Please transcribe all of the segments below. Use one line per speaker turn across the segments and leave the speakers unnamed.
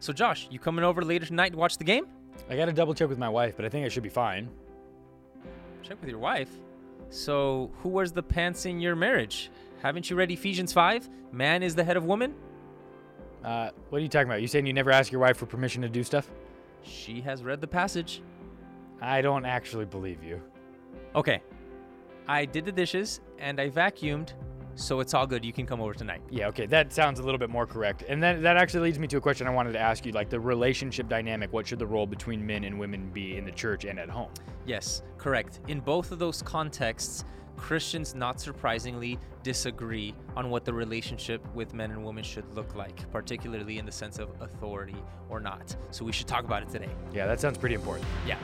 So, Josh, you coming over later tonight to watch the game?
I got to double check with my wife, but I think I should be fine.
Check with your wife. So, who wears the pants in your marriage? Haven't you read Ephesians 5? Man is the head of woman?
Uh, what are you talking about? You saying you never ask your wife for permission to do stuff?
She has read the passage.
I don't actually believe you.
Okay. I did the dishes and I vacuumed, so it's all good. You can come over tonight.
Yeah, okay, that sounds a little bit more correct. And then that actually leads me to a question I wanted to ask you like the relationship dynamic. What should the role between men and women be in the church and at home?
Yes, correct. In both of those contexts, Christians, not surprisingly, disagree on what the relationship with men and women should look like, particularly in the sense of authority or not. So we should talk about it today.
Yeah, that sounds pretty important.
Yeah.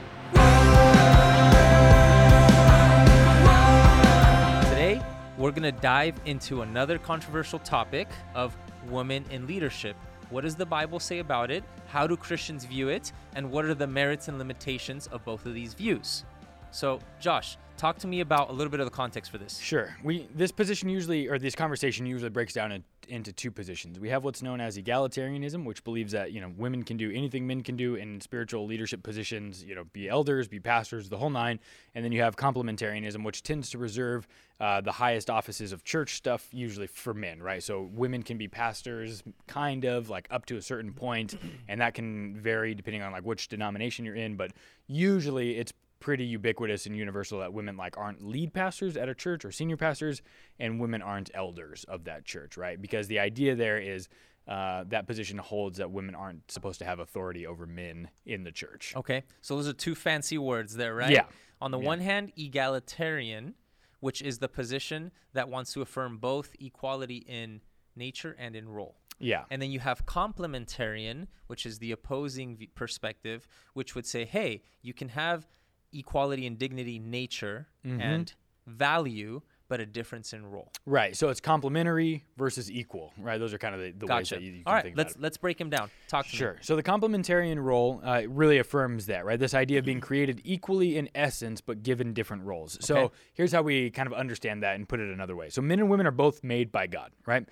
We're going to dive into another controversial topic of women in leadership. What does the Bible say about it? How do Christians view it? And what are the merits and limitations of both of these views? So, Josh, talk to me about a little bit of the context for this.
Sure. We this position usually or this conversation usually breaks down in, into two positions. We have what's known as egalitarianism, which believes that, you know, women can do anything men can do in spiritual leadership positions, you know, be elders, be pastors, the whole nine. And then you have complementarianism, which tends to reserve uh, the highest offices of church stuff usually for men, right? So women can be pastors, kind of like up to a certain point, and that can vary depending on like which denomination you're in, but usually it's pretty ubiquitous and universal that women like aren't lead pastors at a church or senior pastors and women aren't elders of that church right because the idea there is uh, that position holds that women aren't supposed to have authority over men in the church
Okay, so those are two fancy words there, right?
Yeah.
On the
Yeah.
one hand, egalitarian, which is the position that wants to affirm both equality in nature and in role.
yeah
And then you have complementarian, which is the opposing v- perspective, which would say, hey, you can have equality and dignity, nature,
Mm-hmm.
and value, but a difference in role.
right so it's complementary versus equal right those are kind of the, the ways
Gotcha.
that you, you can
All right,
think
let's let's break him down. Talk to me.
Sure. So the complementarian role uh, really affirms that, right? This idea of being created equally in essence, but given different roles. So here's how we kind of understand that and put it another way. So men and women are both made by God, right?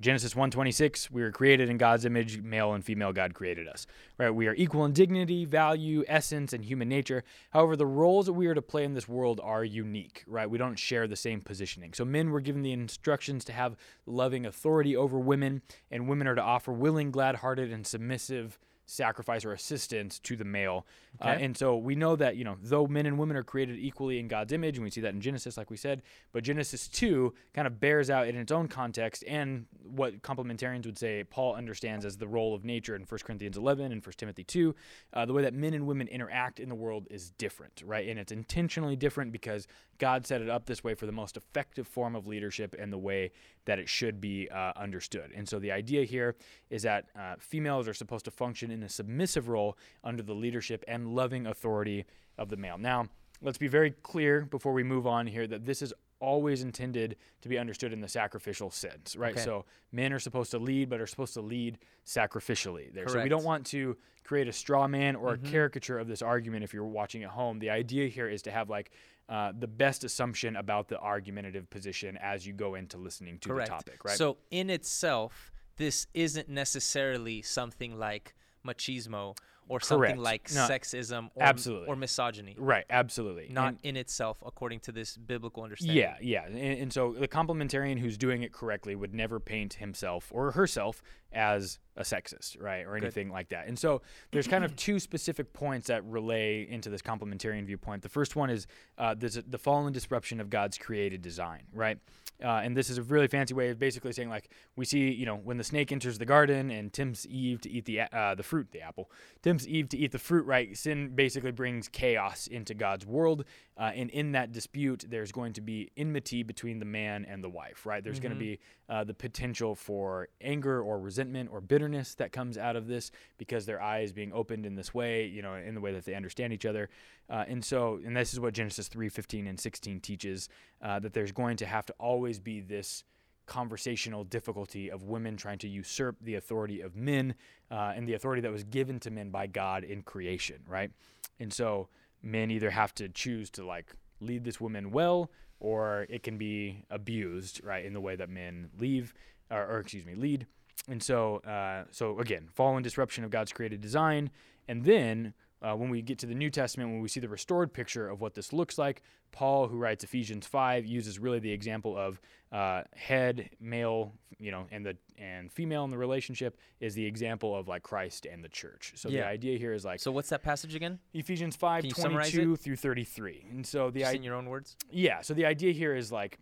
Genesis 1:26, we were created in God's image, male and female God created us. Right? We are equal in dignity, value, essence, and human nature. However, the roles that we are to play in this world are unique, right? We don't share the same positioning. So men were given the instructions to have loving authority over women, and women are to offer willing, glad-hearted, and submissive sacrifice or assistance to the male. Uh, and so we know that, you know, though men and women are created equally in God's image, and we see that in Genesis, like we said, but Genesis 2 kind of bears out in its own context and what complementarians would say Paul understands as the role of nature in 1 Corinthians 11 and 1 Timothy 2. Uh, the way that men and women interact in the world is different, right? And it's intentionally different because God set it up this way for the most effective form of leadership and the way that it should be uh, understood. And so the idea here is that uh, females are supposed to function in a submissive role under the leadership and loving authority of the male. Now, let's be very clear before we move on here that this is always intended to be understood in the sacrificial sense, right?
Okay.
So men are supposed to lead, but are supposed to lead sacrificially there. So we don't want to create a straw man or a caricature of this argument if you're watching at home. The idea here is to have like uh, the best assumption about the argumentative position as you go into listening to
Correct.
the topic, right?
So in itself, this isn't necessarily something like machismo or something
Correct.
like
No,
sexism or,
absolutely.
or misogyny.
right, absolutely.
Not
And-
in itself, according to this biblical understanding.
Yeah, yeah. And, and so the complementarian who's doing it correctly would never paint himself or herself as a sexist, right? Or anything like that. And so there's kind of two specific points that relay into this complementarian viewpoint. The first one is uh, a, the fall and disruption of God's created design, right? Uh, and this is a really fancy way of basically saying, like, we see, you know, when the snake enters the garden and tempts Eve to eat the uh, the fruit, the apple, tempts Eve to eat the fruit, right? Sin basically brings chaos into God's world, uh, and in that dispute, there's going to be enmity between the man and the wife, right? There's going to be uh, the potential for anger or resentment or bitterness that comes out of this because their eye is being opened in this way, you know, in the way that they understand each other. Uh, and so, and this is what Genesis 3 15 and 16 teaches uh, that there's going to have to always be this conversational difficulty of women trying to usurp the authority of men uh, and the authority that was given to men by God in creation, right? And so, men either have to choose to like lead this woman well or it can be abused, right, in the way that men leave or, or excuse me, lead. And so, uh, so again, fall and disruption of God's created design, and then uh, when we get to the New Testament, when we see the restored picture of what this looks like, Paul, who writes Ephesians five, uses really the example of uh, head, male, you know, and the and female in the relationship is the example of like Christ and the church. So
Yeah.
the idea here is like
So what's that passage again?
Ephesians five
Can you summarize
twenty two through thirty three, and so the
Just
idea.
in your own words.
Yeah. So the idea here is like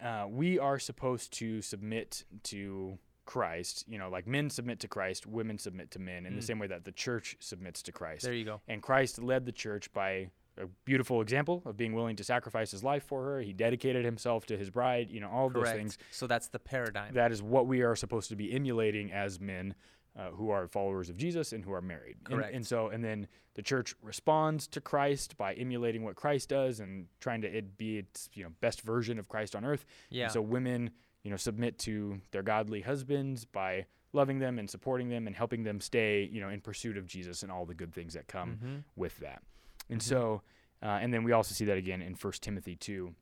uh, we are supposed to submit to Christ. You know, like men submit to Christ, women submit to men in the
Mm.
same way that the church submits to Christ.
There you go.
And Christ led the church by a beautiful example of being willing to sacrifice his life for her. He dedicated himself to his bride. You know, all of those things.
So that's the paradigm.
That is what we are supposed to be emulating as men. Uh, who are followers of Jesus and who are married. And-
Correct.
And, so, and then the church responds to Christ by emulating what Christ does and trying to it be its you know best version of Christ on earth.
yeah.
And so women, you know, submit to their godly husbands by loving them and supporting them and helping them stay, you know, in pursuit of Jesus and all the good things that come
Mhm.
with that. And
Mhm.
so, uh, and then we also see that again in 1 Timothy 2,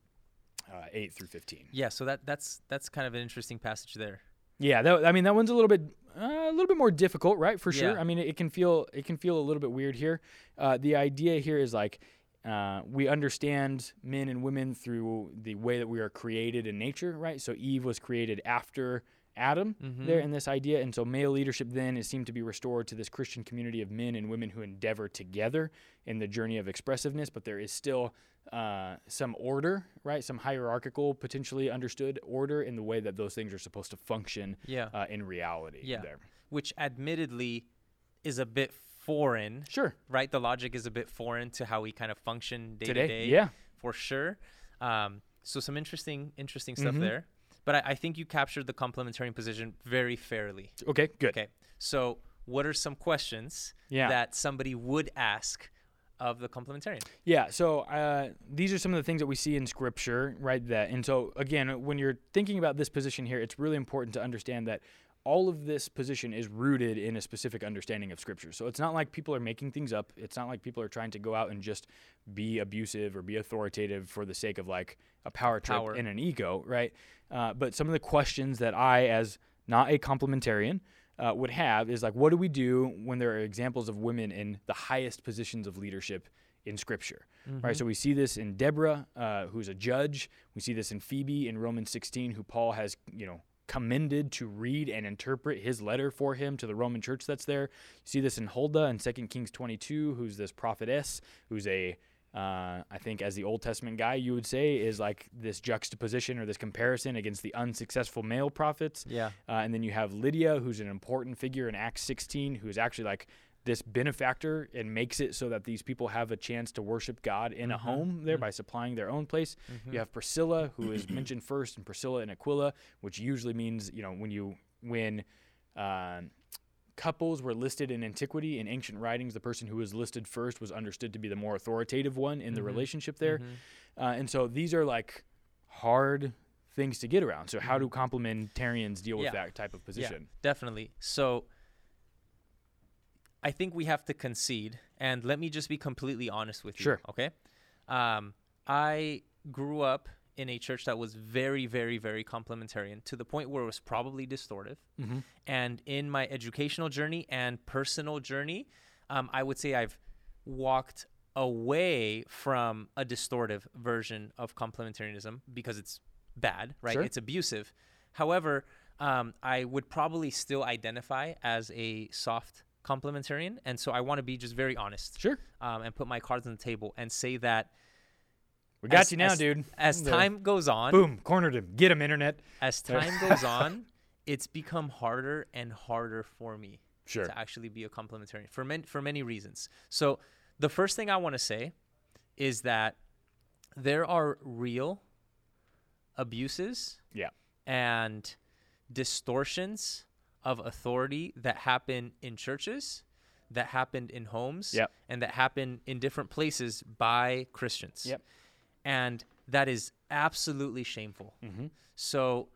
uh, 8 through 15.
Yeah. So that that's that's kind of an interesting passage there.
Yeah, that, I mean that one's a little bit uh, a little bit more difficult, right? For sure.
Yeah.
I mean it, it can feel it can feel a little bit weird here. Uh, the idea here is like uh, we understand men and women through the way that we are created in nature, right? So Eve was created after Adam
Mhm.
there in this idea, and so male leadership then is seemed to be restored to this Christian community of men and women who endeavor together in the journey of expressiveness, but there is still uh, some order, right? Some hierarchical, potentially understood order in the way that those things are supposed to function
Yeah.
uh, in reality.
Yeah.
There.
Which admittedly is a bit foreign,
Sure.
right? The logic is a bit foreign to how we kind of function day
Today.
to day.
Yeah.
for sure. Um, so some interesting, interesting stuff
Mhm.
there. But I, I think you captured the complementarian position very fairly.
Okay. Good.
Okay. So what are some questions
Yeah.
that somebody would ask of the complementarian?
Yeah, so uh, these are some of the things that we see in Scripture, right? That and so again, when you're thinking about this position here, it's really important to understand that all of this position is rooted in a specific understanding of Scripture. So it's not like people are making things up. It's not like people are trying to go out and just be abusive or be authoritative for the sake of like a power trip
Power.
and an ego, right? Uh, but some of the questions that I, as not a complementarian, uh, would have is like, what do we do when there are examples of women in the highest positions of leadership in Scripture? Right. So we see this in Deborah, uh, who's a judge. We see this in Phoebe in Romans 16, who Paul has, you know, commended to read and interpret his letter for him to the Roman church that's there. You see this in Huldah in 2 Kings 22, who's this prophetess, who's a uh, I think, as the Old Testament guy, you would say is like this juxtaposition or this comparison against the unsuccessful male prophets.
Yeah.
Uh, and then you have Lydia, who's an important figure in Acts 16, who's actually like this benefactor and makes it so that these people have a chance to worship God in a
Mhm.
home there
Mhm.
by supplying their own place.
Mhm.
You have Priscilla, who is mentioned first, and Priscilla and Aquila, which usually means you know when you when um, couples were listed in antiquity in ancient writings, the person who was listed first was understood to be the more authoritative one in the
Mhm.
relationship there.
Mhm.
Uh, and so these are like hard things to get around. So how do
Mhm.
complementarians deal with that type of position?
Definitely. So I think we have to concede, and let me just be completely honest with you.
Sure.
Okay. Um, I grew up in a church that was very, very, very complementarian to the point where it was probably distortive.
Mm-hmm.
And in my educational journey and personal journey, um, I would say I've walked away from a distortive version of complementarianism because it's bad, right?
Sure.
It's abusive. However, um, I would probably still identify as a soft complementarian. And so I want to be just very honest
Sure.
um, and put my cards on the table and say that
We got
As-
you now,
as-
dude.
as
The-
time goes on,
Boom. Cornered him. Get him, internet.
as time goes on, it's become harder and harder for me
Sure.
to actually be a complementarian for many for many reasons. So the first thing I want to say is that there are real abuses
Yeah.
and distortions of authority that happen in churches, that happened in homes,
Yep.
and that happen in different places by Christians.
Yep.
And that is absolutely shameful.
Mm-hmm.
So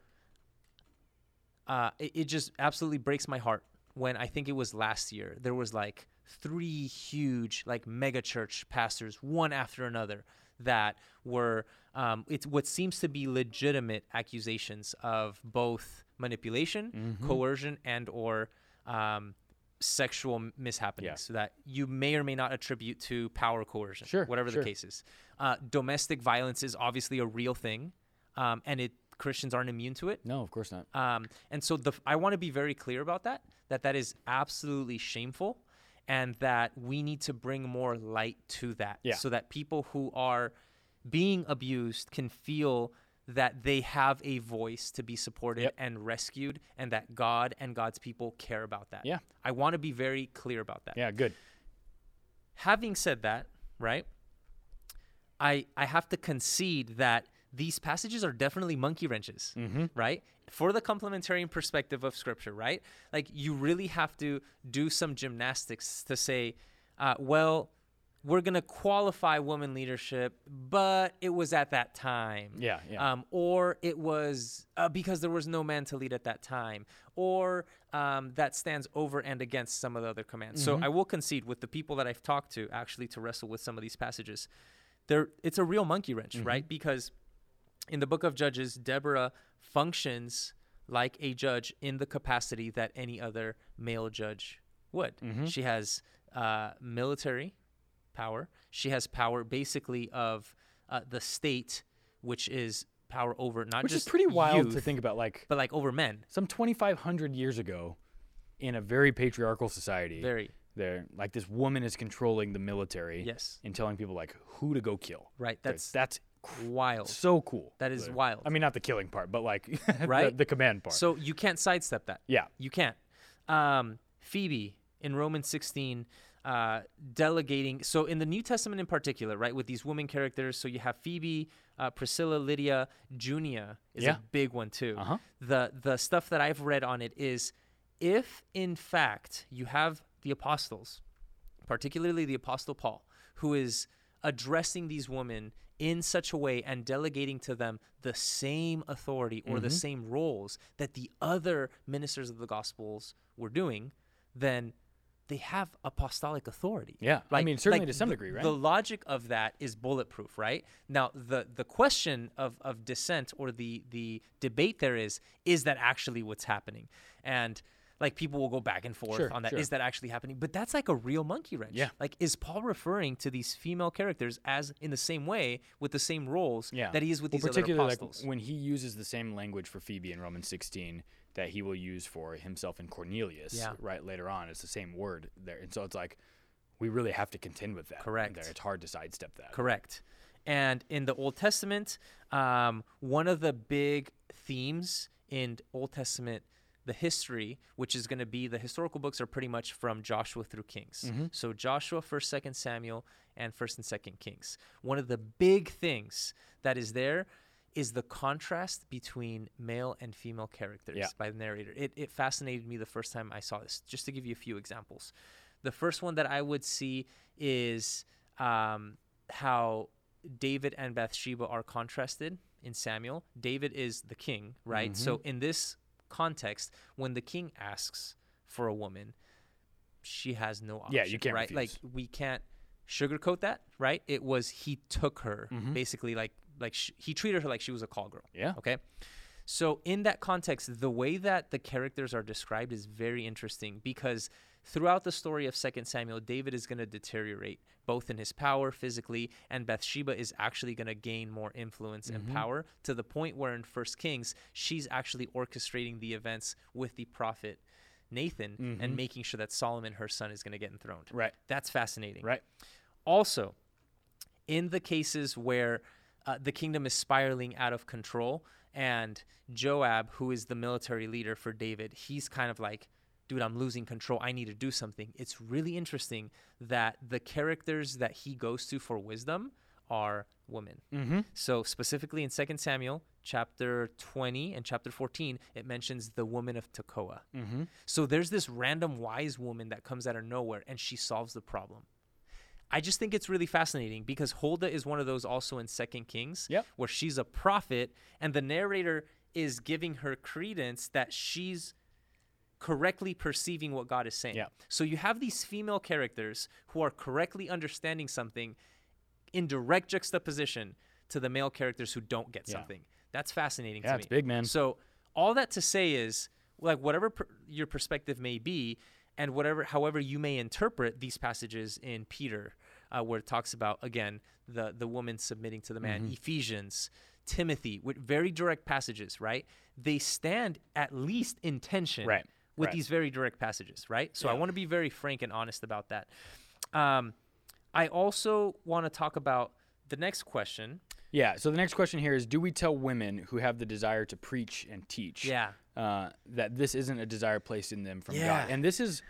uh, it, it just absolutely breaks my heart when I think it was last year. There was like three huge, like mega church pastors, one after another, that were um, it's what seems to be legitimate accusations of both manipulation,
Mm-hmm.
coercion, and or um, sexual mishappenings
Yeah.
so that you may or may not attribute to power coercion,
Sure,
whatever
sure.
the case is. Uh, domestic violence is obviously a real thing, um, and it Christians aren't immune to it.
No, of course not.
Um, and so the I want to be very clear about that. That that is absolutely shameful, and that we need to bring more light to that,
Yeah.
so that people who are being abused can feel that they have a voice to be supported
Yep.
and rescued, and that God and God's people care about that.
Yeah.
I want to be very clear about that.
Yeah, good.
Having said that, right? I I have to concede that these passages are definitely monkey wrenches, right? For the complementarian perspective of Scripture, right? Like you really have to do some gymnastics to say, uh, well, we're gonna qualify woman leadership, but it was at that time,
Yeah, yeah.
um, or it was uh, because there was no man to lead at that time, or um, that stands over and against some of the other commands. So I will concede with the people that I've talked to actually to wrestle with some of these passages. There, it's a real monkey wrench, right? Because in the book of Judges, Deborah functions like a judge in the capacity that any other male judge would. She has uh, military power. She has power basically of uh, the state, which is power over not
Which
just
is pretty wild to think about. Like
but like over men.
some 2,500 years ago, in a very patriarchal society,
Very
there like this woman is controlling the military.
yes,
And telling people like who to go kill.
right. That's
that's
wild.
so cool.
That is
The-
wild.
I mean, not the killing part, but like the-
Right?
the, command part.
So you can't sidestep that.
yeah,
You can't. Um, Phoebe in Romans 16, uh, delegating. So in the New Testament in particular, right, with these women characters, so you have Phoebe, uh, Priscilla, Lydia, Junia is
Yeah.
a big one too.
Uh-huh.
The the stuff that I've read on it is, if in fact you have the apostles, particularly the apostle Paul, who is addressing these women in such a way and delegating to them the same authority or
Mm-hmm.
the same roles that the other ministers of the gospels were doing, then they have apostolic authority.
Yeah, I mean, certainly to some
the-
degree, right?
The logic of that is bulletproof, right? Now, the the question of of dissent or the the debate there is is that actually what's happening? And like people will go back and forth
Sure,
on that. Is
sure.
that actually happening? But that's like a real monkey wrench.
Yeah.
Like, is Paul referring to these female characters as in the same way with the same roles
yeah.
that he is with
well,
these other
particularly
apostles?
like when he uses the same language for Phoebe in Romans 16 that he will use for himself and Cornelius.
Yeah.
Right later on, it's the same word there, and so it's like we really have to contend with that.
Correct.
There, it's hard to sidestep that.
Correct. And in the Old Testament, um, one of the big themes in Old Testament, the history, which is going to be the historical books, are pretty much from Joshua through Kings. So Joshua, First, Second Samuel, and First and Second Kings. One of the big things that is there is the contrast between male and female characters
Yeah.
by the narrator. It, it fascinated me the first time I saw this. Just to give you a few examples, the first one that I would see is um, how David and Bathsheba are contrasted in Samuel. David is the king, right? So
Mm-hmm.
in this context, when the king asks for a woman, she has no option.
Yeah, you can't
right?
refuse.
Like we can't sugarcoat that, right? It was he took her
Mm-hmm.
basically like like sh- he treated her like she was a call girl.
Yeah.
Okay. So in that context, the way that the characters are described is very interesting because throughout the story of 2 Samuel, David is going to deteriorate both in his power physically and Bathsheba is actually going to gain more influence and mm-hmm. power to the point where in 1 Kings, she's actually orchestrating the events with the prophet Nathan and mm-hmm. making sure that Solomon, her son, is going to get enthroned.
Right.
That's fascinating.
Right.
Also, in the cases where uh, the kingdom is spiraling out of control, and Joab, who is the military leader for David, he's kind of like, dude, I'm losing control. I need to do something. It's really interesting that the characters that he goes to for wisdom are women.
Mm-hmm.
So specifically in 2 Samuel chapter 20 and chapter 14, it mentions the woman of Tekoa.
Mm-hmm.
So there's this random wise woman that comes out of nowhere and she solves the problem. I just think it's really fascinating because Huldah is one of those also in Second Kings,
Yep.
where she's a prophet and the narrator is giving her credence that she's correctly perceiving what God is saying.
Yeah.
So you have these female characters who are correctly understanding something in direct juxtaposition to the male characters who don't get
Yeah.
something. That's fascinating
Yeah,
to me.
big, man.
So all that to say is like whatever per- your perspective may be and whatever however you may interpret these passages in Peter uh, where it talks about again the the woman submitting to the man
Mm-hmm.
Ephesians Timothy with very direct passages right they stand at least in tension
Right,
with
right.
these very direct passages right so I want to be very frank and honest about that um, I also want to talk about the next question
Yeah. So the next question here is: Do we tell women who have the desire to preach and teach,
yeah
uh, that this isn't a desire placed in them from
Yeah.
God? And this is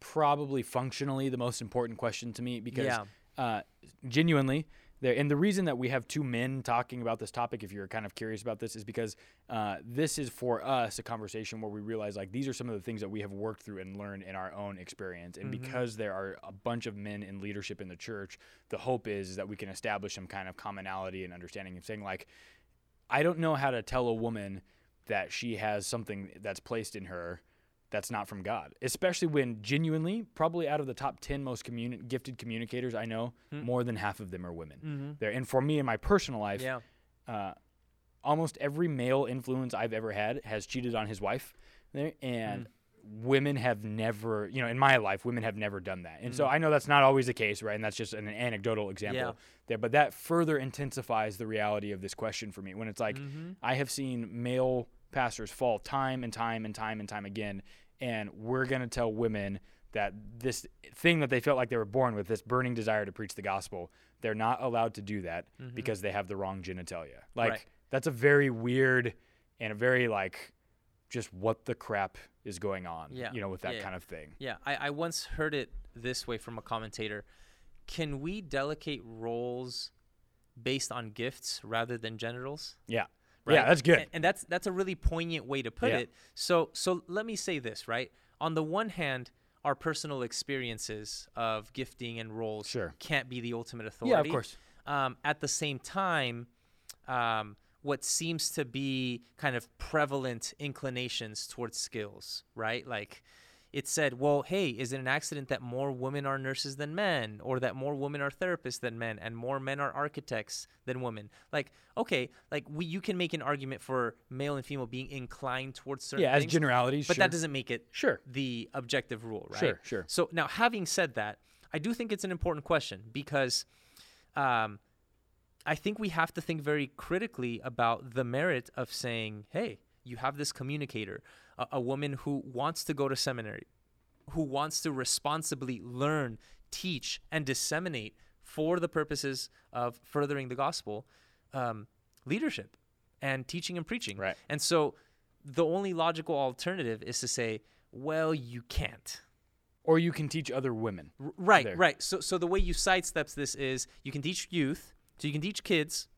probably functionally the most important question to me because
Yeah.
Uh, genuinely. There, and the reason that we have two men talking about this topic, if you're kind of curious about this, is because uh, this is for us a conversation where we realize like these are some of the things that we have worked through and learned in our own experience. And because there are a bunch of men in leadership in the church, the hope is, is that we can establish some kind of commonality and understanding of saying like, I don't know how to tell a woman that she has something that's placed in her that's not from God, especially when genuinely, probably out of the top 10 most communi- gifted communicators I know, more than half of them are women.
mm-hmm.
There, and for me in my personal life,
yeah
uh, almost every male influence I've ever had has cheated on his wife, there, and women have never, you know, in my life, women have never done that. And so I know that's not always the case, right? And that's just an anecdotal example
Yeah.
there, but that further intensifies the reality of this question for me when it's like
Mm-hmm.
I have seen male pastors fall time and time and time and time again, and we're gonna tell women that this thing that they felt like they were born with, this burning desire to preach the gospel, they're not allowed to do that because they have the wrong genitalia. Like
Mm-hmm. Right.
that's a very weird and a very like just what the crap is going on,
Yeah.
you know, with that
Yeah.
kind of thing.
Yeah, I, I once heard it this way from a commentator. Can we delegate roles based on gifts rather than genitals?
Yeah.
Right?
Yeah, that's good.
And, and that's that's a really poignant way to put
Yeah.
it. So so let me say this, right? On the one hand, our personal experiences of gifting and roles
Sure.
can't be the ultimate authority.
Yeah, of course.
Um, at the same time, um, what seems to be kind of prevalent inclinations towards skills, right? Like it said, well, hey, is it an accident that more women are nurses than men, or that more women are therapists than men, and more men are architects than women? Like, okay, like we, you can make an argument for male and female being inclined towards certain
Yeah, as
things,
generalities,
but
sure.
that doesn't make it
Sure.
the objective rule, right?
Sure, sure.
So now, having said that, I do think it's an important question because um, I think we have to think very critically about the merit of saying, hey, you have this communicator, a, a woman who wants to go to seminary, who wants to responsibly learn, teach, and disseminate for the purposes of furthering the gospel, um, leadership and teaching and preaching.
Right.
And so the only logical alternative is to say, well, you can't.
Or you can teach other women.
R- Right,
there.
right. So, so the way you sidesteps this is you can teach youth, so you can teach kids,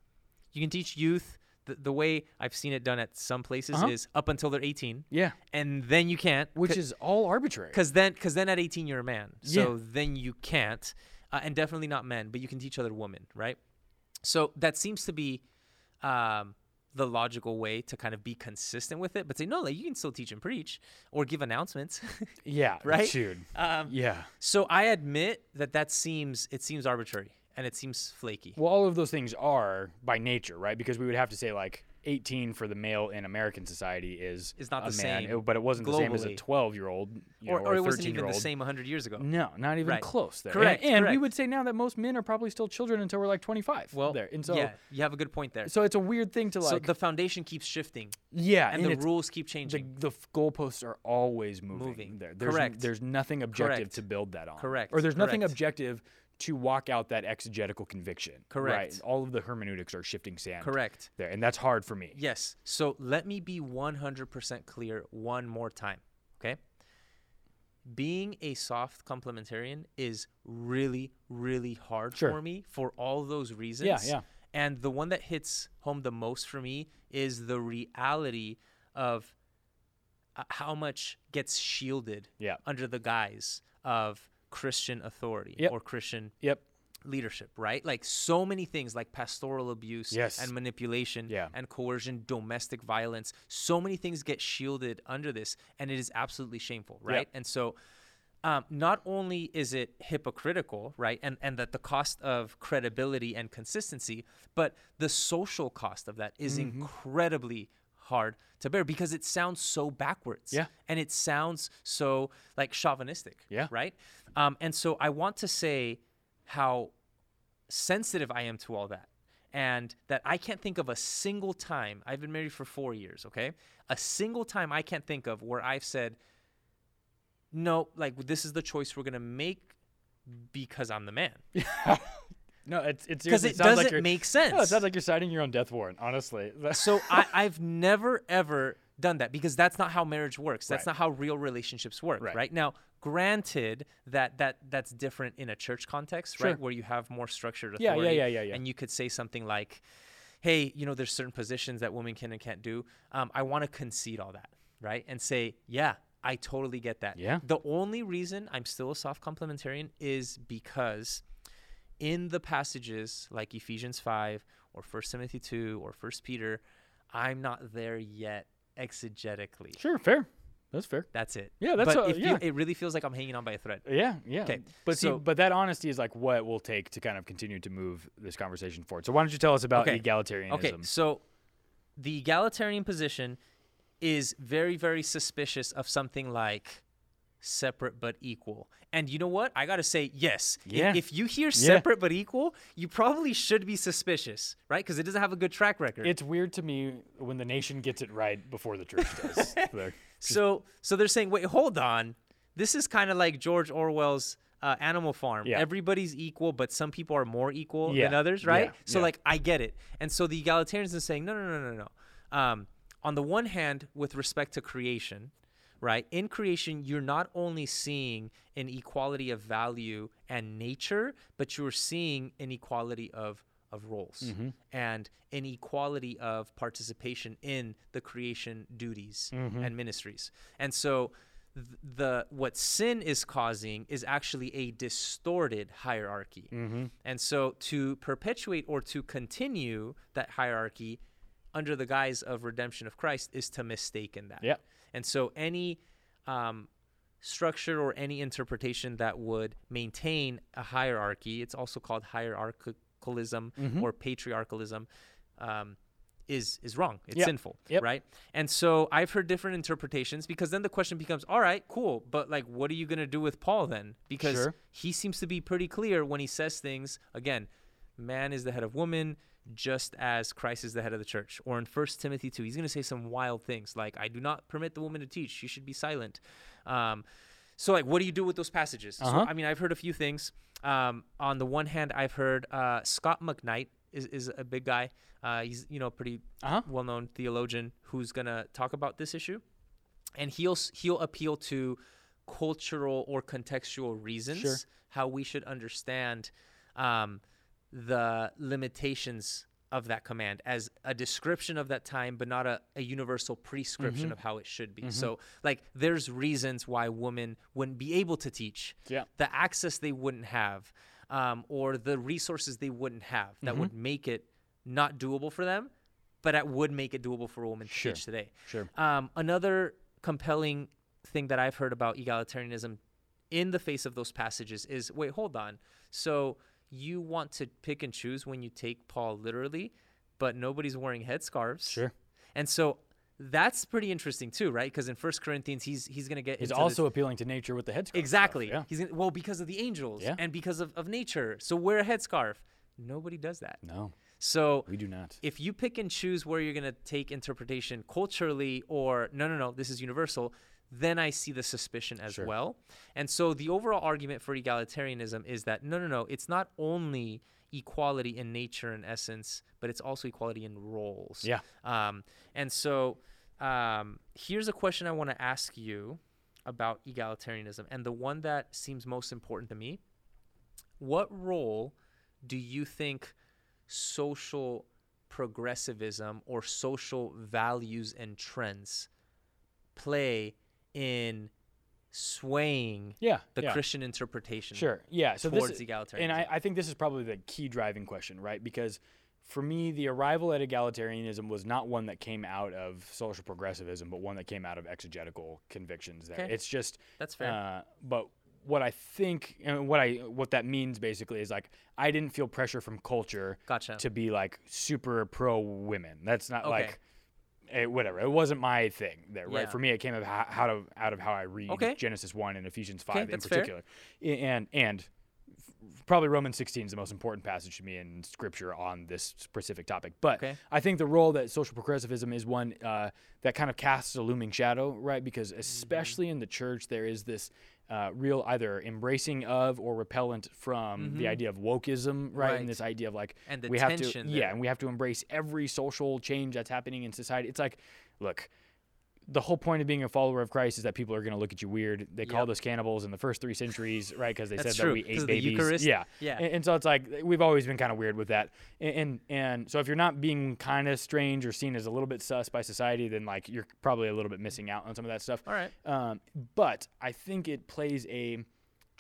you can teach youth. The, the way I've seen it done at some places
Uh-huh.
is up until they're 18,
Yeah.
and then you can't,
Which is all arbitrary.
because then because then at 18 you're a man, so
Yeah.
then you can't, uh, and definitely not men, but you can teach other women, right? So that seems to be um, the logical way to kind of be consistent with it, but say no, like you can still teach and preach or give announcements,
Yeah.
right?
Dude.
Um,
Yeah.
So I admit that that seems it seems arbitrary and it seems flaky.
Well, all of those things are by nature, right? Because we would have to say like 18 for the male in American society is
Is not the
man,
same
it- but it wasn't the same as a 12 year old,
or,
know,
or
a
it wasn't even the
13-year-old.
same 100 years ago.
No, not even
Right.
close there.
Correct,
And, and we would say now that most men are probably still children until we're like 25.
Well,
there. And so,
yeah, you have a good point there.
so it's a weird thing to
So
like,
the foundation keeps shifting
yeah,
and,
and,
the rules keep changing.
the f- goalposts are always moving,
Moving.
there. There's,
Correct.
There's nothing objective
Correct.
to build that on.
Correct.
Or there's nothing objective to walk out that exegetical conviction.
Correct.
Right. All of the hermeneutics are shifting sand.
Correct.
There, and that's hard for me.
Yes. So let me be 100% clear one more time. Okay. Being a soft complementarian is really, really hard
Sure.
for me for all those reasons.
Yeah, yeah.
And the one that hits home the most for me is the reality of uh, how much gets shielded
Yeah.
under the guise of Christian authority
Yep.
or Christian
Yep.
leadership, right? Like so many things like pastoral abuse
Yes.
and manipulation
Yeah.
and coercion, domestic violence. So many things get shielded under this, and it is absolutely shameful, right? And so um, not only is it hypocritical, right, and, and that the cost of credibility and consistency, but the social cost of that is
Mm-hmm.
incredibly hard to bear because it sounds so backwards.
Yeah.
And it sounds so like chauvinistic.
Yeah.
Right. Um, and so I want to say how sensitive I am to all that. And that I can't think of a single time, I've been married for four years, okay? A single time I can't think of where I've said, no, like this is the choice we're going to make because I'm the man.
No, it's it's
Because it
sounds
doesn't
like you're,
make sense.
No, it sounds like you're signing your own death warrant. Honestly,
so I, I've never ever done that because that's not how marriage works. That's
Right.
not how real relationships work.
Right.
Right. Now, granted that that that's different in a church context,
Sure.
right, where you have more structured
Yeah, yeah, yeah, yeah, yeah.
And you could say something like, "Hey, you know, there's certain positions that women can and can't do. Um, I want to concede all that, right, and say, yeah." I totally get that.
Yeah.
The only reason I'm still a soft complementarian is because in the passages like Ephesians 5 or 1 Timothy 2 or 1 Peter, I'm not there yet exegetically.
sure, fair. That's fair.
That's it.
Yeah, that's
but
a- yeah.
it really feels like I'm hanging on by a thread.
Yeah, yeah.
'Kay,
But see,
so-
but that honesty is like what will take to kind of continue to move this conversation forward. So why don't you tell us about
Okay.
egalitarianism?
Okay, so the egalitarian position is very, very suspicious of something like separate but equal. And you know what? I got to say, yes.
Yeah.
If you hear separate but equal, you probably should be suspicious, right? Because it doesn't have a good track record.
It's weird to me when the nation gets it right before the church does.
So so they're saying, wait, hold on. This is kind of like George Orwell's uh, Animal Farm.
Yeah.
Everybody's equal, but some people are more equal
Yeah.
than others, right?
Yeah.
So
Yeah.
like I get it. And so the egalitarians are saying, no, no, no, no, no. Um, on the one hand, with respect to creation, right? In creation, you're not only seeing an equality of value and nature, but you're seeing an equality of of roles
Mm-hmm.
and an equality of participation in the creation duties
Mm-hmm.
and ministries. And so the what sin is causing is actually a distorted hierarchy.
Mm-hmm.
And so to perpetuate or to continue that hierarchy under the guise of redemption of Christ is to mistaken that.
Yeah.
And so any um, structure or any interpretation that would maintain a hierarchy, it's also called hierarchicalism
Mm-hmm.
or patriarchalism, um, is is wrong. It's
Yep.
sinful,
Yep.
right? And so I've heard different interpretations because then the question becomes, all right, cool, but like, what are you gonna do with Paul then? Because
Sure.
he seems to be pretty clear when he says things. Again, man is the head of woman, just as Christ is the head of the church. Or in 1 Timothy 2, he's going to say some wild things like, I do not permit the woman to teach. She should be silent. Um, so, like, what do you do with those passages?
Uh-huh.
I mean, I've heard a few things. Um, on the one hand, I've heard uh, Scot McKnight is, is a big guy. Uh, he's, you know, a pretty
Uh-huh.
well-known theologian who's going to talk about this issue. And he'll, he'll appeal to cultural or contextual reasons
Sure.
how we should understand um, the limitations of that command as a description of that time, but not a, a universal prescription
Mm-hmm.
of how it should be. So, like, there's reasons why women wouldn't be able to teach,
Yeah.
the access they wouldn't have, um, or the resources they wouldn't have that would
Mm-hmm.
make it not doable for them, but that would make it doable for a woman to
Sure.
teach today.
Sure.
Um, another compelling thing that I've heard about egalitarianism in the face of those passages is wait, hold on. So you want to pick and choose when you take Paul literally, but nobody's wearing headscarves.
Sure.
And so that's pretty interesting too, right? Because in First Corinthians, he's he's going to get
He's
into this-
also appealing to nature with the headscarf. stuff,
exactly.
Yeah.
He's gonna, well because of the angels
Yeah.
and because of, of nature. So wear a headscarf. Nobody does that.
No,
So
we do not.
if you pick and choose where you're going to take interpretation culturally or no no no this is universal then i see the suspicion as
Sure.
well and so the overall argument for egalitarianism is that no no no it's not only equality in nature and essence but it's also equality in roles
Yeah.
um, and so um, here's a question i want to ask you about egalitarianism and the one that seems most important to me what role do you think social progressivism or social values and trends play in swaying
Yeah.
the
yeah.
Christian interpretation
Sure. Yeah. So
towards
this,
egalitarianism?
and I, I think this is probably the key driving question, right? Because for me, the arrival at egalitarianism was not one that came out of social progressivism, but one that came out of exegetical convictions. There,
Okay.
it's just
That's fair.
Uh, but what I think, and what I what that means basically is like I didn't feel pressure from culture
Gotcha.
to be like super pro women. That's not
Okay.
like eh, whatever. It wasn't my thing there, right?
Yeah.
For me, it came out of out of how I read
Okay.
Genesis one and Ephesians five
Okay,
in
that's fair.
particular, and and probably Romans 16 is the most important passage to me in Scripture on this specific topic. But
Okay.
I think the role that social progressivism is one uh, that kind of casts a looming shadow, right? Because
Mm-hmm.
especially in the church, there is this. Uh, real either embracing of or repellent from the idea of wokeism, right?
Mm-hmm. Right.
And this idea of like
And the
we have to,
tension
yeah, and we have to embrace every social change that's happening in society. It's like, look, the whole point of being a follower of Christ is that people are going to look at you weird. They called us cannibals in the first three centuries, right? Because they said
true,
that we ate babies.
Eucharist.
Yeah,
Yeah.
And, and so it's like we've always been kind of weird with that. And, and and so if you're not being kind of strange or seen as a little bit sus by society, then like you're probably a little bit missing out on some of that stuff.
All right.
Um, but I think it plays a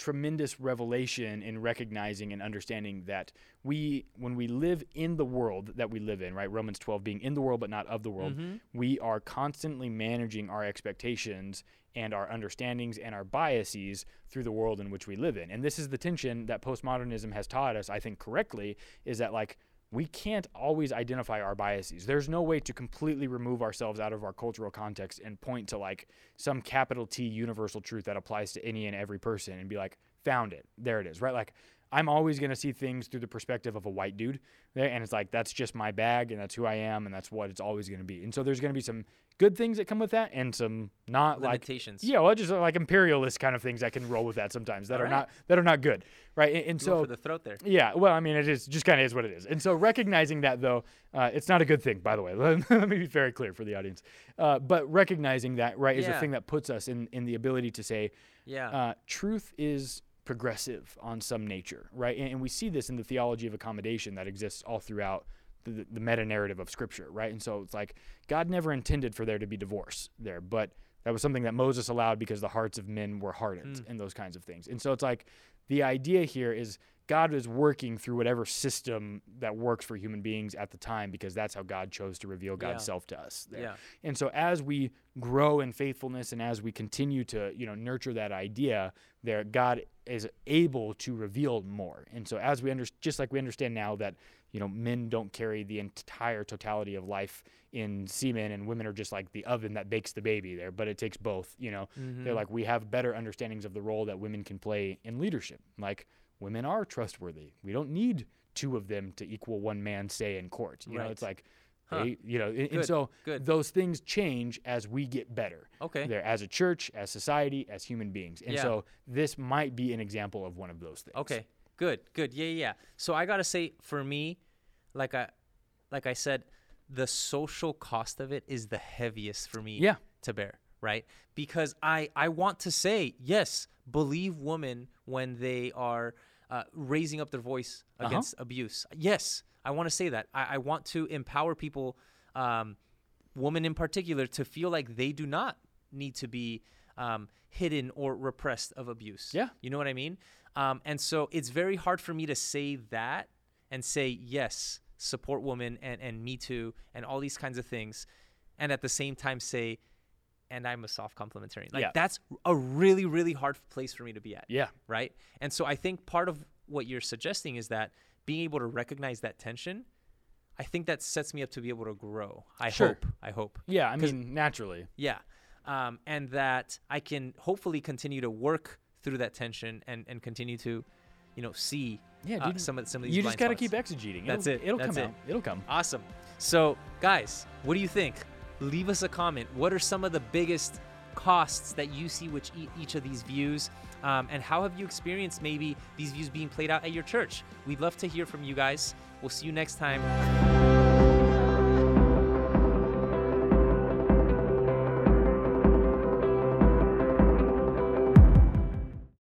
tremendous revelation in recognizing and understanding that we, when we live in the world that we live in, right? Romans 12 being in the world but not of the world, mm-hmm. we are constantly managing our expectations and our understandings and our biases through the world in which we live in. And this is the tension that postmodernism has taught us, I think correctly, is that like we can't always identify our biases. There's no way to completely remove ourselves out of our cultural context and point to like some capital T universal truth that applies to any and every person and be like, found it. There it is, right? Like, I'm always going to see things through the perspective of a white dude. And it's like, that's just my bag and that's who I am and that's what it's always going to be. And so there's going to be some good things that come with that and some not like yeah, well, just uh, like imperialist kind of things that can roll with that sometimes that
All
are
right.
not that are not good, right? And, and so
for the throat there.
yeah, well, I mean, it is just kind of is what it is. And so recognizing that, though, uh, it's not a good thing, by the way. Let, let me be very clear for the audience. Uh, but recognizing that, right, is the thing that puts us in, in the ability to say,
Yeah.
uh, truth is progressive on some nature, right? And, and we see this in the theology of accommodation that exists all throughout the, the meta narrative of Scripture, right? And so it's like God never intended for there to be divorce there, but that was something that Moses allowed because the hearts of men were hardened mm. and those kinds of things. And so it's like the idea here is God is working through whatever system that works for human beings at the time because that's how God chose to reveal God's
Yeah.
self to us. There.
Yeah.
And so as we grow in faithfulness and as we continue to, you know, nurture that idea, there God is able to reveal more. And so as we under, just like we understand now that, you know, men don't carry the entire totality of life in semen and women are just like the oven that bakes the baby there, but it takes both, you know. They're mm-hmm. like we have better understandings of the role that women can play in leadership. Like women are trustworthy. We don't need two of them to equal one man's say in court. You know, it's like
Huh.
they, you know, and, and so
good.
those things change as we get better.
Okay.
There, as a church, as society, as human beings, and
Yeah.
so this might be an example of one of those things.
Okay. Good. Good. Yeah, yeah. yeah. So I gotta say, for me, like I, like I said, the social cost of it is the heaviest for me.
Yeah.
To bear, right? Because I I want to say yes, believe women when they are uh, raising up their voice
Uh-huh.
against abuse. Yes, I want to say that. I, I want to empower people, um, women in particular, to feel like they do not need to be um, hidden or repressed of abuse.
Yeah.
You know what I mean? Um, and so it's very hard for me to say that and say, yes, support women and, and Me Too and all these kinds of things. And at the same time say, and I'm a soft complementarian. Like
Yeah.
that's a really, really hard place for me to be at.
Yeah.
Right. And so I think part of what you're suggesting is that being able to recognize that tension, I think that sets me up to be able to grow. I
Sure.
hope. I hope.
Yeah. I mean, naturally.
Yeah. Um, and that I can hopefully continue to work through that tension and, and continue to, you know, see
Yeah,
uh, some of some of these.
You just
got
got to keep exegeting.
That's
it'll,
it.
It'll
That's
come
it.
out. It'll come.
Awesome. So, guys, what do you think? Leave us a comment. What are some of the biggest costs that you see e- each of these views? Um, and how have you experienced maybe these views being played out at your church? We'd love to hear from you guys. We'll see you next time.